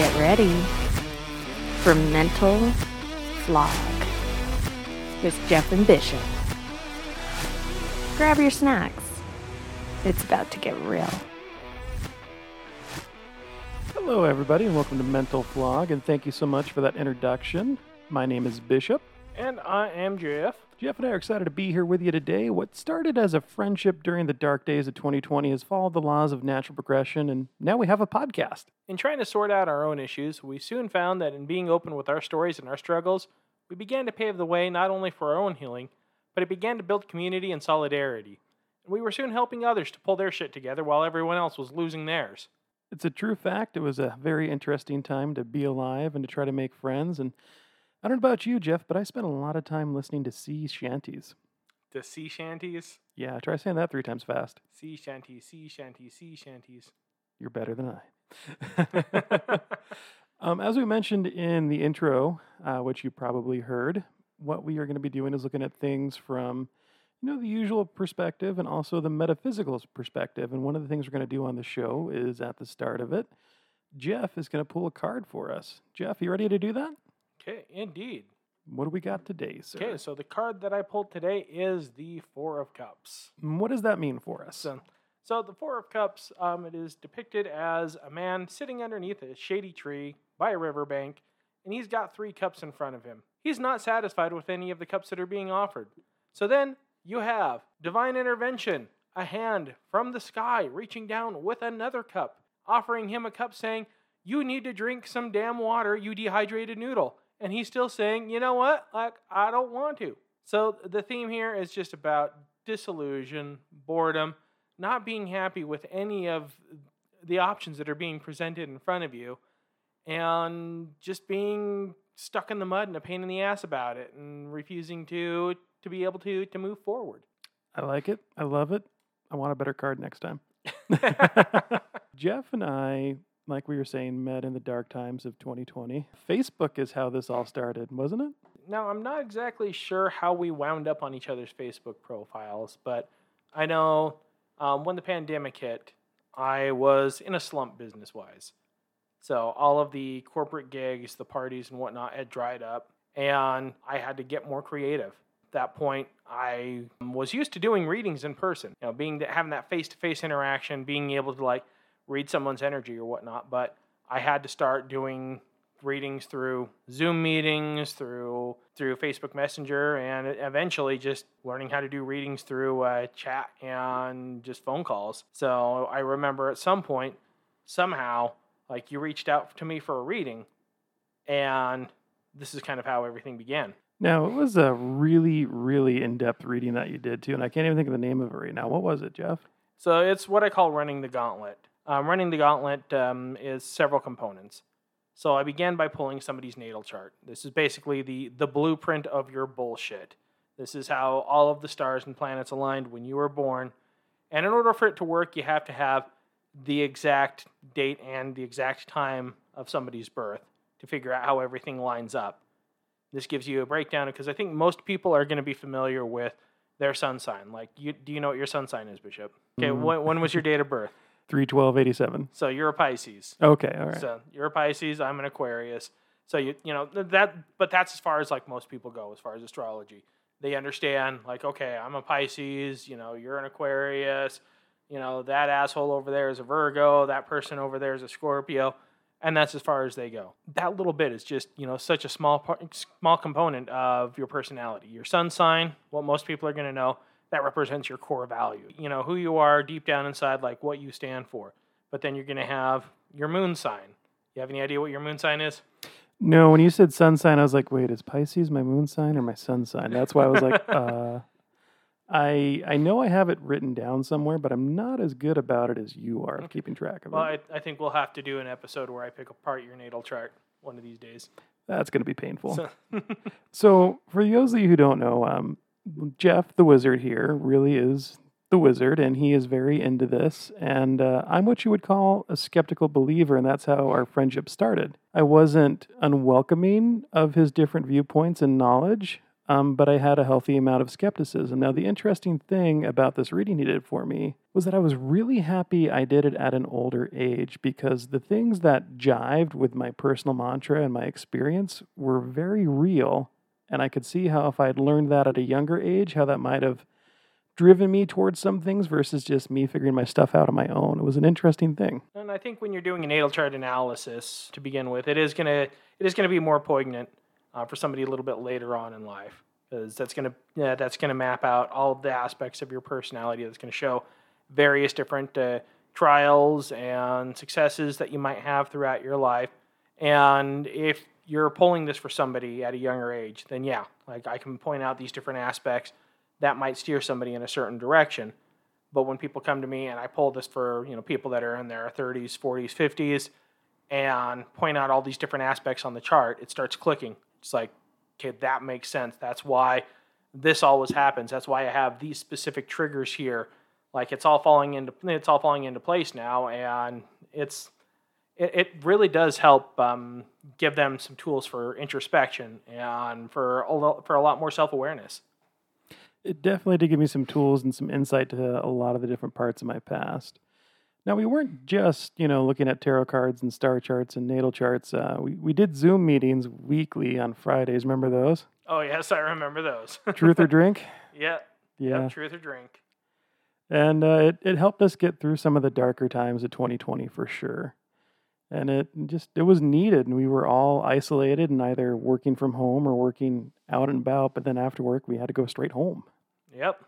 Get ready for Mental Flog with Jeff and Bishop. Grab your snacks. It's about to get real. Hello, everybody, and welcome to Mental Flog, and thank you so much for that introduction. My name is Bishop. And I am Jeff. Jeff and I are excited to be here with you today. What started as a friendship during the dark days of 2020 has followed the laws of natural progression, and now we have a podcast. In trying to sort out our own issues, we soon found that in being open with our stories and our struggles, we began to pave the way not only for our own healing, but it began to build community and solidarity. And we were soon helping others to pull their shit together while everyone else was losing theirs. It's a true fact. It was a very interesting time to be alive and to try to make friends. And I don't know about you, Jeff, but I spent a lot of time listening to sea shanties. The sea shanties, Yeah, try saying that three times fast. sea shanties, sea shanties, sea shanties. You're better than I. um, as we mentioned in the intro, uh, which you probably heard, what we are going to be doing is looking at things from, you know, the usual perspective and also the metaphysical perspective. And one of the things we're going to do on the show is at the start of it, Jeff is going to pull a card for us. Jeff, you ready to do that? Okay, indeed. What do we got today, sir? Okay, so the card that I pulled today is the Four of Cups. Mm, What does that mean for us? So, so the Four of Cups, um, it is depicted as a man sitting underneath a shady tree by a riverbank, and he's got three cups in front of him. He's not satisfied with any of the cups that are being offered. So then you have divine intervention, a hand from the sky reaching down with another cup, offering him a cup saying, You need to drink some damn water, you dehydrated noodle. And he's still saying, You know what? Like, I don't want to. So the theme here is just about disillusion, boredom, not being happy with any of the options that are being presented in front of you, and just being stuck in the mud and a pain in the ass about it, and refusing to to be able to to move forward. I like it. I love it. I want a better card next time. Jeff and I, like we were saying, met in the dark times of 2020. Facebook is how this all started, wasn't it? Now, I'm not exactly sure how we wound up on each other's Facebook profiles, but I know um, when the pandemic hit, I was in a slump business wise. So all of the corporate gigs, the parties, and whatnot had dried up, and I had to get more creative. At that point, I was used to doing readings in person, you know, being that having that face to face interaction, being able to like read someone's energy or whatnot. But I had to start doing readings through Zoom meetings, through through Facebook Messenger, and eventually just learning how to do readings through uh, chat and just phone calls. So I remember at some point, somehow, like you reached out to me for a reading, and this is kind of how everything began. Now, it was a really, really in depth reading that you did too, and I can't even think of the name of it right now. What was it, Jeff? So it's what I call running the gauntlet. Um, running the gauntlet um, is several components. So I began by pulling somebody's natal chart. This is basically the the blueprint of your bullshit. This is how all of the stars and planets aligned when you were born. And in order for it to work, you have to have the exact date and the exact time of somebody's birth to figure out how everything lines up. This gives you a breakdown because I think most people are going to be familiar with their sun sign. Like, you, do you know what your sun sign is, Bishop? Okay, Mm. when, when was your date of birth? 31287. So you're a Pisces. Okay, all right. So you're a Pisces. I'm an Aquarius. So you you know that, but that's as far as like most people go as far as astrology. They understand like okay, I'm a Pisces. You know, you're an Aquarius. You know that asshole over there is a Virgo. That person over there is a Scorpio, and that's as far as they go. That little bit is just you know such a small part, small component of your personality. Your sun sign, what most people are going to know, that represents your core value. You know who you are deep down inside, like what you stand for. But then you're going to have your moon sign. You have any idea what your moon sign is? No, when you said sun sign, I was like, wait, is Pisces my moon sign or my sun sign? That's why I was like, uh, I I know I have it written down somewhere, but I'm not as good about it as you are of keeping track of Well, it. I, I think we'll have to do an episode where I pick apart your natal chart one of these days. That's going to be painful. So, So, for those of you who don't know, um, Jeff, the wizard here, really is the wizard, and he is very into this. And uh, I'm what you would call a skeptical believer, and that's how our friendship started. I wasn't unwelcoming of his different viewpoints and knowledge. um, but I had a healthy amount of skepticism. Now, the interesting thing about this reading he did for me was that I was really happy I did it at an older age because the things that jived with my personal mantra and my experience were very real. And I could see how, if I had learned that at a younger age, how that might have driven me towards some things versus just me figuring my stuff out on my own. It was an interesting thing. And I think when you're doing a natal chart analysis to begin with, it is gonna it is gonna be more poignant uh, for somebody a little bit later on in life because that's gonna yeah, that's gonna map out all of the aspects of your personality. That's gonna show various different uh, trials and successes that you might have throughout your life. And if you're pulling this for somebody at a younger age, then yeah, like I can point out these different aspects that might steer somebody in a certain direction. But when people come to me and I pull this for you know people that are in their 30s, 40s, 50s, and point out all these different aspects on the chart, it starts clicking. It's like, okay, that makes sense. That's why this always happens. That's why I have these specific triggers here. Like it's all falling into it's all falling into place now, and it's it, it really does help um, give them some tools for introspection and for a lot, for a lot more self awareness. It definitely did give me some tools and some insight to a lot of the different parts of my past. Now we weren't just you know looking at tarot cards and star charts and natal charts. Uh, we we did Zoom meetings weekly on Fridays. Remember those? Oh yes, I remember those. Truth or drink? yeah. Yeah. Yep, truth or drink. And uh, it it helped us get through some of the darker times of 2020 for sure. And it just it was needed, and we were all isolated and either working from home or working out and about. But then after work, we had to go straight home. Yep.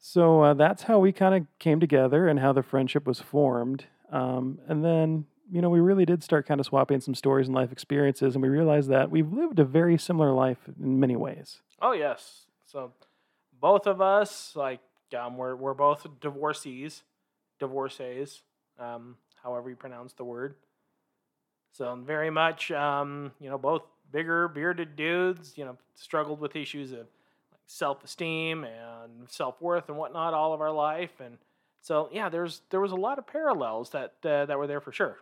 So uh, that's how we kind of came together and how the friendship was formed. Um, and then, you know, we really did start kind of swapping some stories and life experiences, and we realized that we've lived a very similar life in many ways. Oh yes. So both of us, like, um, we're we're both divorcees, divorcees, um, however you pronounce the word. So very much, um, you know, both bigger bearded dudes. You know, struggled with issues of self esteem and self worth and whatnot all of our life, and so yeah, there's there was a lot of parallels that uh, that were there for sure.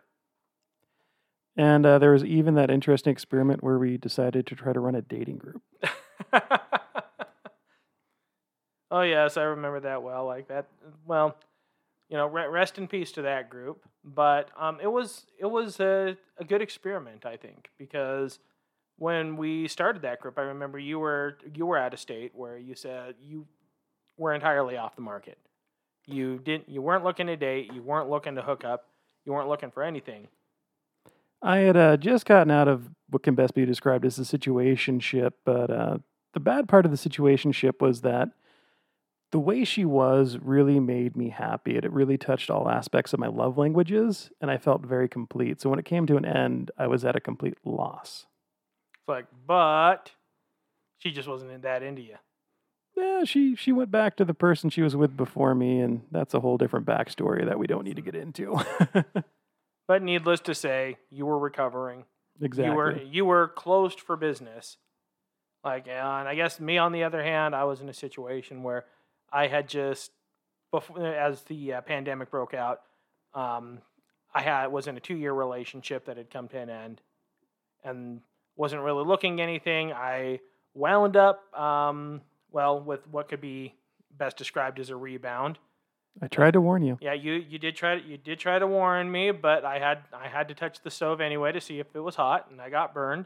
And uh, there was even that interesting experiment where we decided to try to run a dating group. oh yes, I remember that well. Like that. Well, you know, rest in peace to that group. But um, it was it was a, a good experiment, I think, because when we started that group, I remember you were you were at a state where you said you were entirely off the market. You didn't you weren't looking to date, you weren't looking to hook up, you weren't looking for anything. I had uh, just gotten out of what can best be described as a situationship, but uh, the bad part of the situationship was that the way she was really made me happy. It really touched all aspects of my love languages, and I felt very complete. So when it came to an end, I was at a complete loss. It's like, but she just wasn't in that into you. Yeah, she she went back to the person she was with before me, and that's a whole different backstory that we don't need to get into. but needless to say, you were recovering. Exactly. You were you were closed for business. Like, and I guess me on the other hand, I was in a situation where I had just before as the uh, pandemic broke out, um, I had was in a two year relationship that had come to an end, and wasn't really looking anything. I wound up, um, well, with what could be best described as a rebound. I tried to warn you. Yeah, you you did try to, you did try to warn me, but I had I had to touch the stove anyway to see if it was hot, and I got burned.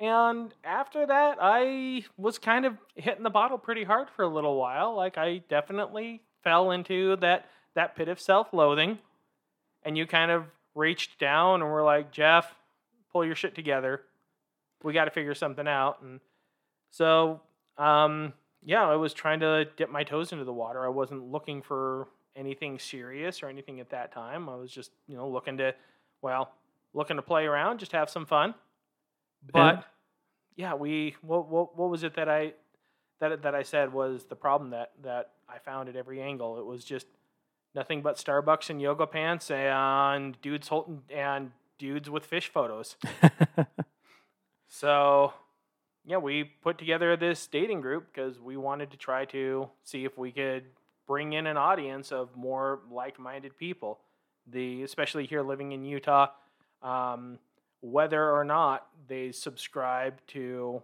And after that, I was kind of hitting the bottle pretty hard for a little while. Like I definitely fell into that that pit of self-loathing, and you kind of reached down and were like, "Jeff, pull your shit together we got to figure something out. And so, um, yeah, I was trying to dip my toes into the water. I wasn't looking for anything serious or anything at that time. I was just, you know, looking to, well, looking to play around, just have some fun. But and, yeah, we what, what what was it that I that that I said was the problem that that I found at every angle. It was just nothing but Starbucks and yoga pants and dudes holding and dudes with fish photos. So, yeah, we put together this dating group because we wanted to try to see if we could bring in an audience of more like-minded people. The especially here living in Utah, um, whether or not they subscribe to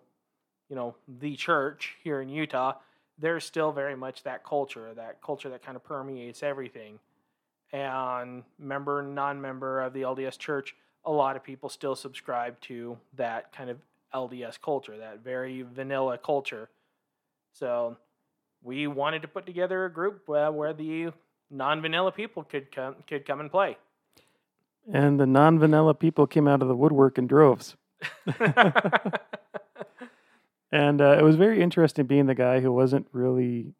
you know, the church here in Utah, there's still very much that culture, that culture that kind of permeates everything. And member, non member of the LDS church, a lot of people still subscribe to that kind of LDS culture, that very vanilla culture. So we wanted to put together a group uh, where the non-vanilla people could come could come and play. And the non vanilla people came out of the woodwork in droves. And uh, it was very interesting being the guy who wasn't really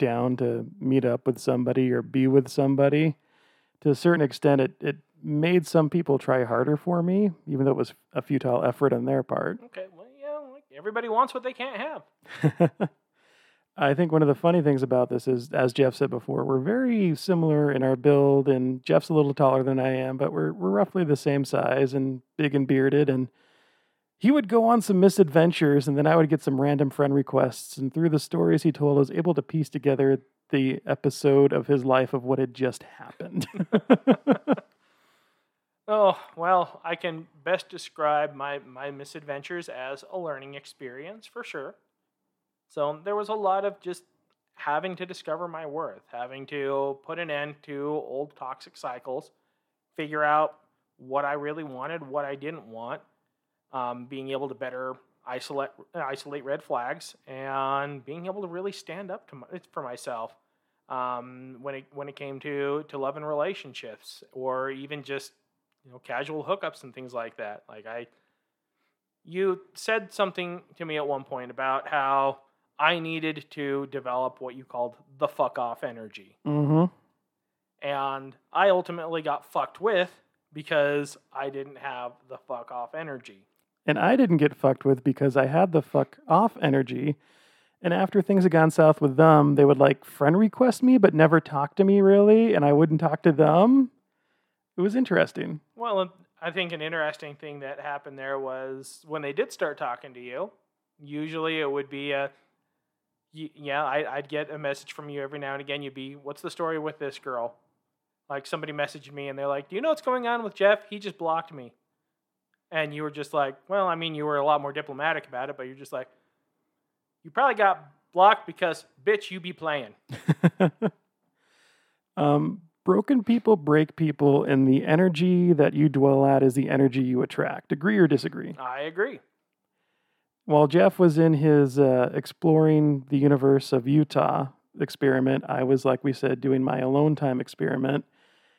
down to meet up with somebody or be with somebody. To a certain extent, it, it made some people try harder for me, even though it was a futile effort on their part. okay, well, yeah, like everybody wants what they can't have. I think one of the funny things about this is, as Jeff said before, we're very similar in our build, and Jeff's a little taller than I am, but we're we're roughly the same size and big and bearded. And he would go on some misadventures, and then I would get some random friend requests. And through the stories he told, I was able to piece together the episode of his life of what had just happened. Oh, well, I can best describe my, my misadventures as a learning experience for sure. So there was a lot of just having to discover my worth, having to put an end to old toxic cycles, figure out what I really wanted, what I didn't want, um, being able to better isolate isolate red flags, and being able to really stand up to my, for myself um, when it when it came to to love and relationships, or even just you know casual hookups and things like that. Like I, you said something to me at one point about how I needed to develop what you called the fuck off energy, mm-hmm. and I ultimately got fucked with because I didn't have the fuck off energy. And I didn't get fucked with because I had the fuck off energy. And after things had gone south with them, they would like friend request me, but never talk to me really. And I wouldn't talk to them. It was interesting. Well, I think an interesting thing that happened there was when they did start talking to you. Usually, it would be a, y- yeah, I, I'd get a message from you every now and again. You'd be, "What's the story with this girl?" Like somebody messaged me and they're like, "Do you know what's going on with Jeff? He just blocked me." And you were just like, "Well, I mean, you were a lot more diplomatic about it, but you're just like, you probably got blocked because bitch, you be playing." um, broken people break people, and the energy that you dwell at is the energy you attract. Agree or disagree? I agree. While Jeff was in his uh, exploring the universe of Utah experiment, I was, like we said, doing my alone time experiment.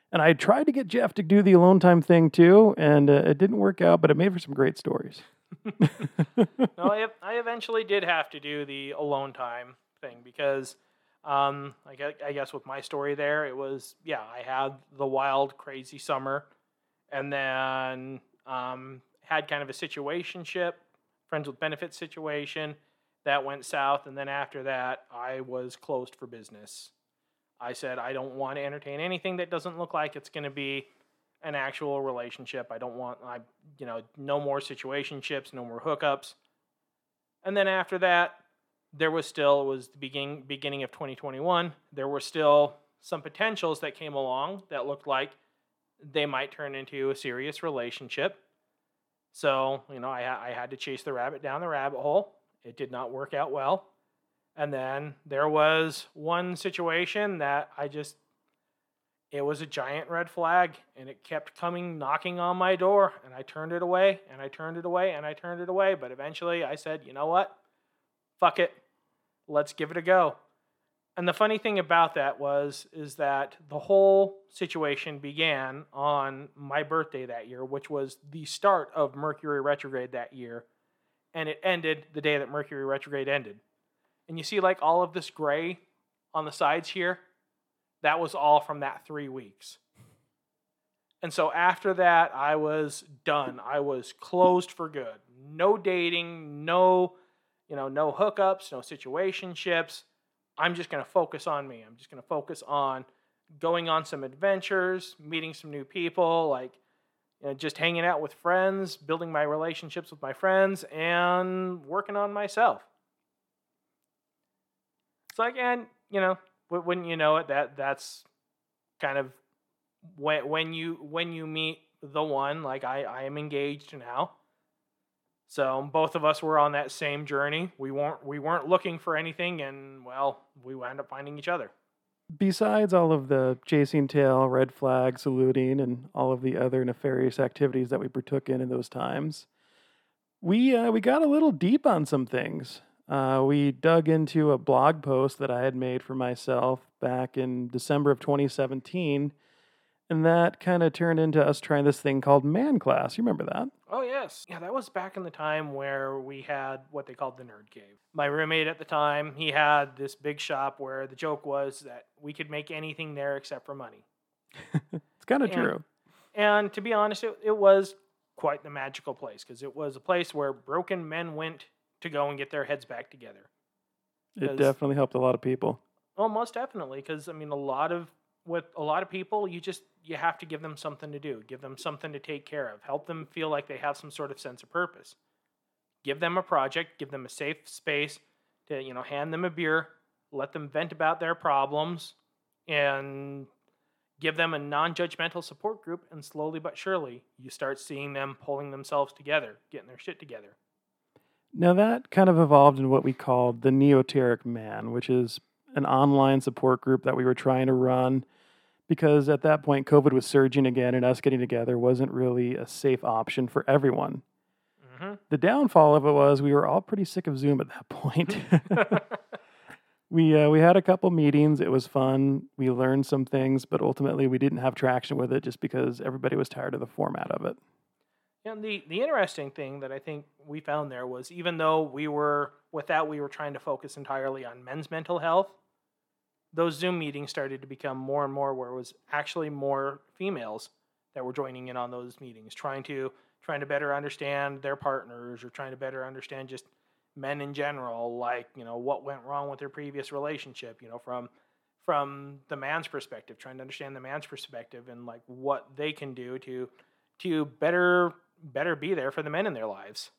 And I tried to get Jeff to do the alone time thing too, and uh, it didn't work out, but it made for some great stories. no, I, I eventually did have to do the alone time thing because, um, I guess, I guess with my story there, it was yeah, I had the wild, crazy summer, and then um, had kind of a situationship, friends with benefits situation that went south, and then after that, I was closed for business. I said I don't want to entertain anything that doesn't look like it's going to be an actual relationship. I don't want I you know no more situationships, no more hookups. And then after that, there was still it was the beginning beginning of 2021. There were still some potentials that came along that looked like they might turn into a serious relationship. So you know I I had to chase the rabbit down the rabbit hole. It did not work out well. And then there was one situation that I just it was a giant red flag and it kept coming knocking on my door and I turned it away and I turned it away and I turned it away but eventually I said, "You know what? Fuck it. Let's give it a go." And the funny thing about that was is that the whole situation began on my birthday that year, which was the start of Mercury retrograde that year, and it ended the day that Mercury retrograde ended. And you see like all of this gray on the sides here? That was all from that three weeks. And so after that, I was done. I was closed for good. No dating, no, you know, no hookups, no situationships. I'm just going to focus on me. I'm just going to focus on going on some adventures, meeting some new people, like you know, just hanging out with friends, building my relationships with my friends, and working on myself. It's like, and you know, wouldn't you know it? That that's kind of when when you when you meet the one. Like I I am engaged now, So both of us were on that same journey. We weren't we weren't looking for anything, and well, we wound up finding each other. Besides all of the chasing tail, red flag, saluting, and all of the other nefarious activities that we partook in in those times, we uh, we got a little deep on some things. Uh, we dug into a blog post that I had made for myself back in December of 2017, and that kind of turned into us trying this thing called Man Class. You remember that? Oh yes, yeah, that was back in the time where we had what they called the nerd cave. My roommate at the time, he had this big shop where the joke was that we could make anything there except for money. it's kind of true. And to be honest, it, it was quite the magical place because it was a place where broken men went to go and get their heads back together. It definitely helped a lot of people. Oh, most definitely. Because I mean, a lot of with a lot of people, you just you have to give them something to do, give them something to take care of, help them feel like they have some sort of sense of purpose. Give them a project, give them a safe space to you know hand them a beer, let them vent about their problems, and give them a non-judgmental support group. And slowly but surely, you start seeing them pulling themselves together, getting their shit together. Now, that kind of evolved in what we called the Neoteric Man, which is an online support group that we were trying to run because at that point, COVID was surging again, and us getting together wasn't really a safe option for everyone. hmm The downfall of it was we were all pretty sick of Zoom at that point. we uh, we had a couple meetings. It was fun. We learned some things, but ultimately we didn't have traction with it just because everybody was tired of the format of it. And the, the interesting thing that I think we found there was even though we were, with that, we were trying to focus entirely on men's mental health, those Zoom meetings started to become more and more where it was actually more females that were joining in on those meetings, trying to trying to better understand their partners or trying to better understand just men in general, like, you know, what went wrong with their previous relationship, you know, from from the man's perspective, trying to understand the man's perspective and like what they can do to to better better be there for the men in their lives.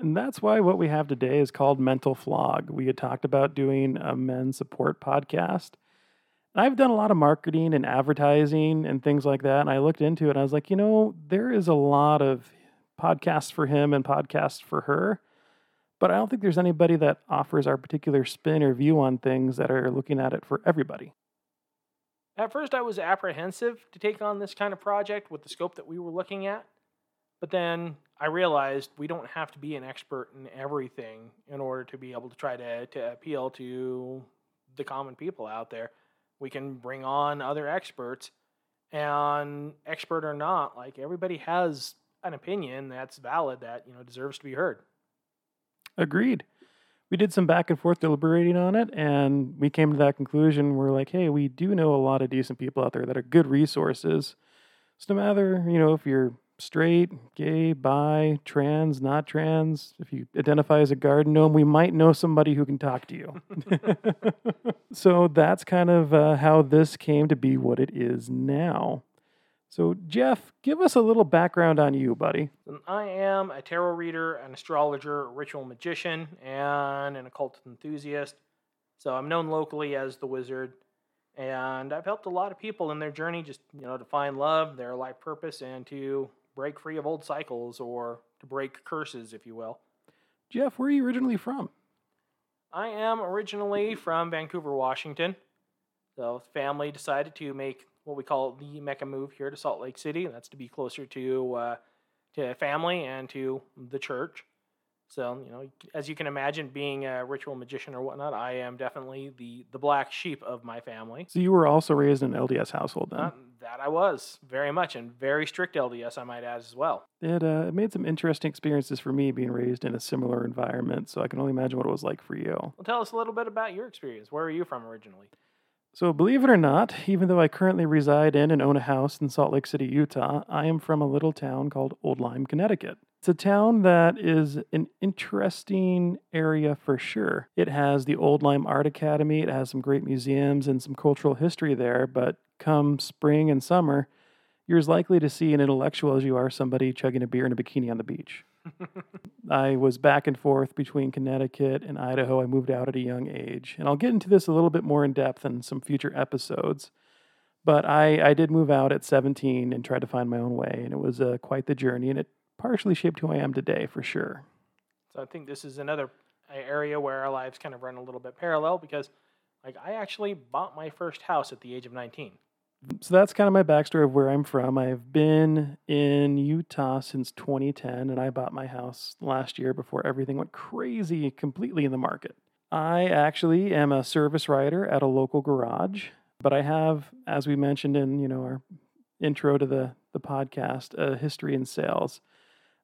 And that's why what we have today is called Mental Flog. We had talked about doing a men's support podcast. I've done a lot of marketing and advertising and things like that. And I looked into it and I was like, you know, there is a lot of podcasts for him and podcasts for her. But I don't think there's anybody that offers our particular spin or view on things that are looking at it for everybody. At first, I was apprehensive to take on this kind of project with the scope that we were looking at. But then I realized we don't have to be an expert in everything in order to be able to try to, to appeal to the common people out there. We can bring on other experts, and expert or not, like everybody has an opinion that's valid that you know deserves to be heard. Agreed. We did some back and forth deliberating on it, and we came to that conclusion. We're like, hey, we do know a lot of decent people out there that are good resources. So no matter, you know, if you're straight, gay, bi, trans, not trans, if you identify as a garden gnome, we might know somebody who can talk to you. so that's kind of uh, how this came to be what it is now. So, Jeff, give us a little background on you, buddy. I am a tarot reader, an astrologer, a ritual magician, and an occult enthusiast. So I'm known locally as the Wizard, and I've helped a lot of people in their journey just you know to find love, their life purpose, and to break free of old cycles or to break curses, if you will. Jeff, where are you originally from? I am originally from Vancouver, Washington. So family decided to make what we call the Mecca move here to Salt Lake City. and That's to be closer to uh, to family and to the church. So you know, as you can imagine, being a ritual magician or whatnot, I am definitely the the black sheep of my family. So you were also raised in an LDS household then. Uh, that I was very much and very strict LDS, I might add as well. it, uh, it made some interesting experiences for me being raised in a similar environment. So I can only imagine what it was like for you. Well, tell us a little bit about your experience. Where are you from originally? So, believe it or not, even though I currently reside in and own a house in Salt Lake City, Utah, I am from a little town called Old Lyme, Connecticut. It's a town that is an interesting area for sure. It has the Old Lyme Art Academy, it has some great museums and some cultural history there, but come spring and summer, you're as likely to see an intellectual as you are somebody chugging a beer in a bikini on the beach. I was back and forth between Connecticut and Idaho. I moved out at a young age. And I'll get into this a little bit more in depth in some future episodes. But I, I did move out at 17 and tried to find my own way. And it was uh, quite the journey. And it partially shaped who I am today, for sure. So I think this is another area where our lives kind of run a little bit parallel because, like, I actually bought my first house at the age of 19. So that's kind of my backstory of where I'm from. I've been in Utah since 2010, and I bought my house last year before everything went crazy completely in the market. I actually am a service writer at a local garage, but I have, as we mentioned in you know our intro to the the podcast, a history in sales.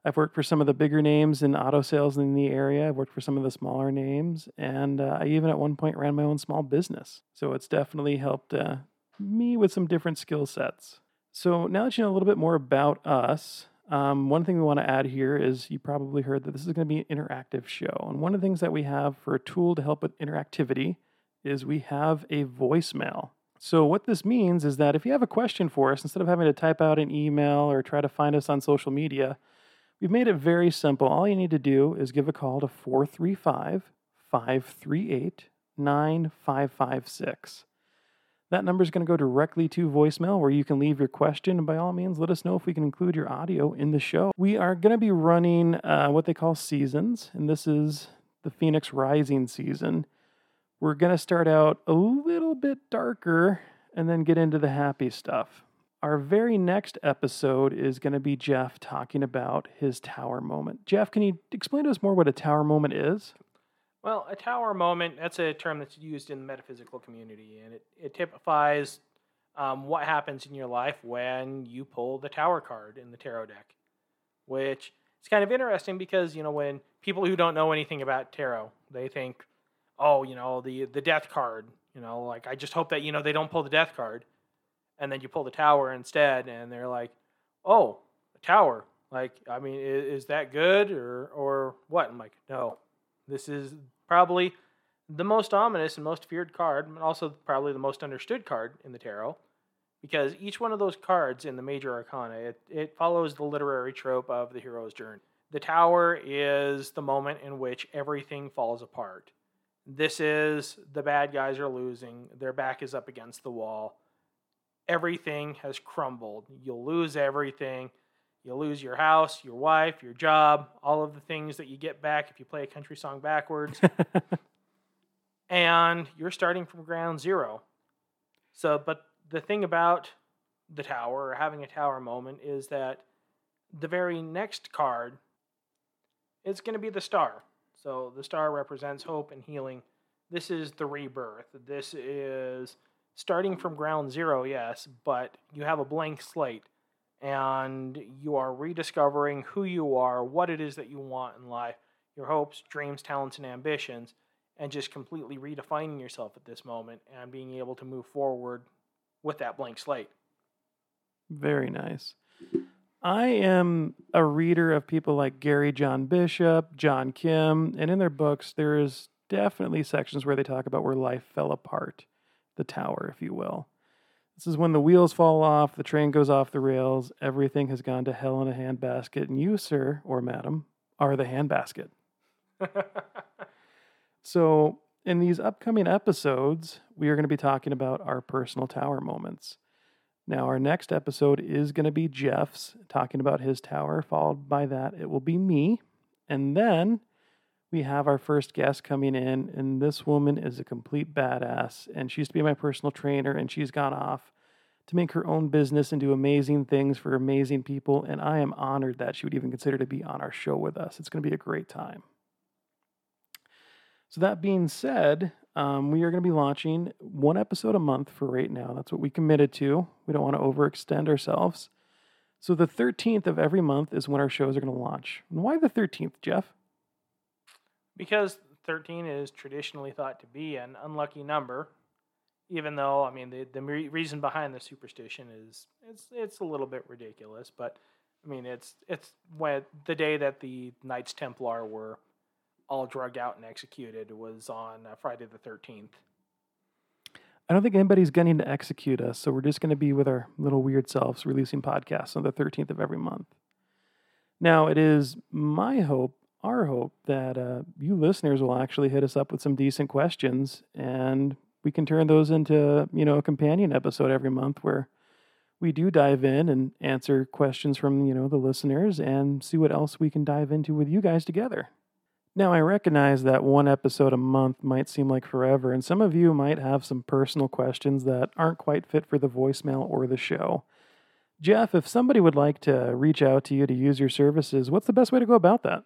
I've worked for some of the bigger names in auto sales in the area. I've worked for some of the smaller names, and uh, I even at one point ran my own small business. So it's definitely helped uh, me with some different skill sets. So now that you know a little bit more about us, um, one thing we want to add here is you probably heard that this is going to be an interactive show. And one of the things that we have for a tool to help with interactivity is we have a voicemail. So, what this means is that if you have a question for us, instead of having to type out an email or try to find us on social media, we've made it very simple. All you need to do is give a call to 435 538 9556. That number is going to go directly to voicemail where you can leave your question. And by all means, let us know if we can include your audio in the show. We are going to be running uh, what they call seasons, and this is the Phoenix Rising season. We're going to start out a little bit darker and then get into the happy stuff. Our very next episode is going to be Jeff talking about his tower moment. Jeff, can you explain to us more what a tower moment is? Well, a tower moment, that's a term that's used in the metaphysical community, and it, it typifies um, what happens in your life when you pull the tower card in the tarot deck, which is kind of interesting because, you know, when people who don't know anything about tarot, they think, oh, you know, the, the death card, you know, like, I just hope that, you know, they don't pull the death card. And then you pull the tower instead, and they're like, oh, a tower. Like, I mean, is, is that good or, or what? I'm like, no, this is probably the most ominous and most feared card, and also probably the most understood card in the tarot, because each one of those cards in the major arcana it, it follows the literary trope of the hero's journey. The tower is the moment in which everything falls apart. This is the bad guys are losing, their back is up against the wall. Everything has crumbled. You'll lose everything. You'll lose your house, your wife, your job, all of the things that you get back if you play a country song backwards. and you're starting from ground zero. So, but the thing about the tower or having a tower moment is that the very next card is going to be the star. So the star represents hope and healing. This is the rebirth. This is starting from ground zero, yes, but you have a blank slate and you are rediscovering who you are, what it is that you want in life, your hopes, dreams, talents, and ambitions, and just completely redefining yourself at this moment and being able to move forward with that blank slate. Very nice. I am a reader of people like Gary John Bishop, John Kim, and in their books, there is definitely sections where they talk about where life fell apart, the tower, if you will. This is when the wheels fall off, the train goes off the rails, everything has gone to hell in a handbasket, and you, sir or madam, are the handbasket. so, in these upcoming episodes, we are going to be talking about our personal tower moments. Now, our next episode is going to be Jeff's talking about his tower. Followed by that, it will be me. And then we have our first guest coming in, and this woman is a complete badass. And she used to be my personal trainer, and she's gone off to make her own business and do amazing things for amazing people. And I am honored that she would even consider to be on our show with us. It's going to be a great time. So, that being said, um, we are going to be launching one episode a month for right now. That's what we committed to. We don't want to overextend ourselves. So, the 13th of every month is when our shows are going to launch. And why the 13th, Jeff? Because 13 is traditionally thought to be an unlucky number, even though, I mean, the, the reason behind the superstition is it's, it's a little bit ridiculous, but I mean, it's, it's when the day that the Knights Templar were all drugged out and executed was on uh, Friday the 13th. I don't think anybody's gunning to execute us, so we're just going to be with our little weird selves releasing podcasts on the 13th of every month. Now, it is my hope, our hope, that uh, you listeners will actually hit us up with some decent questions, and we can turn those into, you know, a companion episode every month where we do dive in and answer questions from, you know, the listeners and see what else we can dive into with you guys together. Now, I recognize that one episode a month might seem like forever, and some of you might have some personal questions that aren't quite fit for the voicemail or the show. Jeff, if somebody would like to reach out to you to use your services, what's the best way to go about that?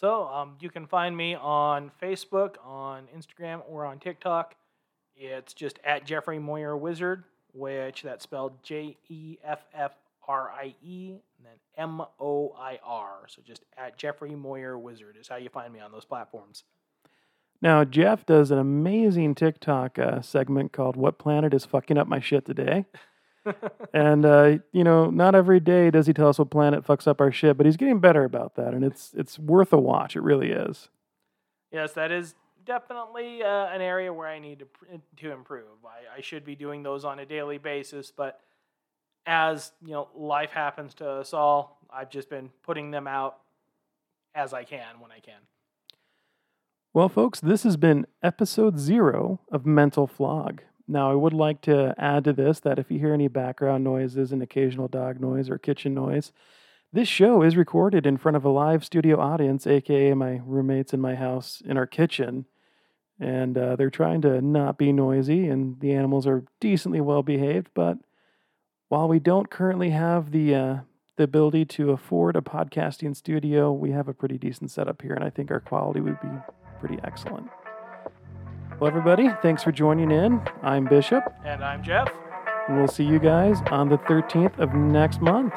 So um, you can find me on Facebook, on Instagram, or on TikTok. It's just at Jeffrie Moir Wizard, which that's spelled J E F F R I E and then M O I R. So just at Jeffrie Moir Wizard is how you find me on those platforms. Now, Jeff does an amazing TikTok uh, segment called What Planet is Fucking Up My Shit Today? and uh, you know, not every day does he tell us what planet fucks up our shit, but he's getting better about that, and it's it's worth a watch. It really is. yes, that is definitely uh, an area where I need to to improve. I, I should be doing those on a daily basis, but as you know, life happens to us all. I've just been putting them out as I can when I can. Well, folks, this has been episode zero of Mental Flog. Now, I would like to add to this that if you hear any background noises, an occasional dog noise, or kitchen noise, this show is recorded in front of a live studio audience, aka my roommates in my house in our kitchen. And uh, they're trying to not be noisy, and the animals are decently well behaved. But while we don't currently have the uh, the ability to afford a podcasting studio, we have a pretty decent setup here, and I think our quality would be pretty excellent. Well, everybody, thanks for joining in. I'm Bishop, And I'm Jeff. and we'll see you guys on the 13th of next month.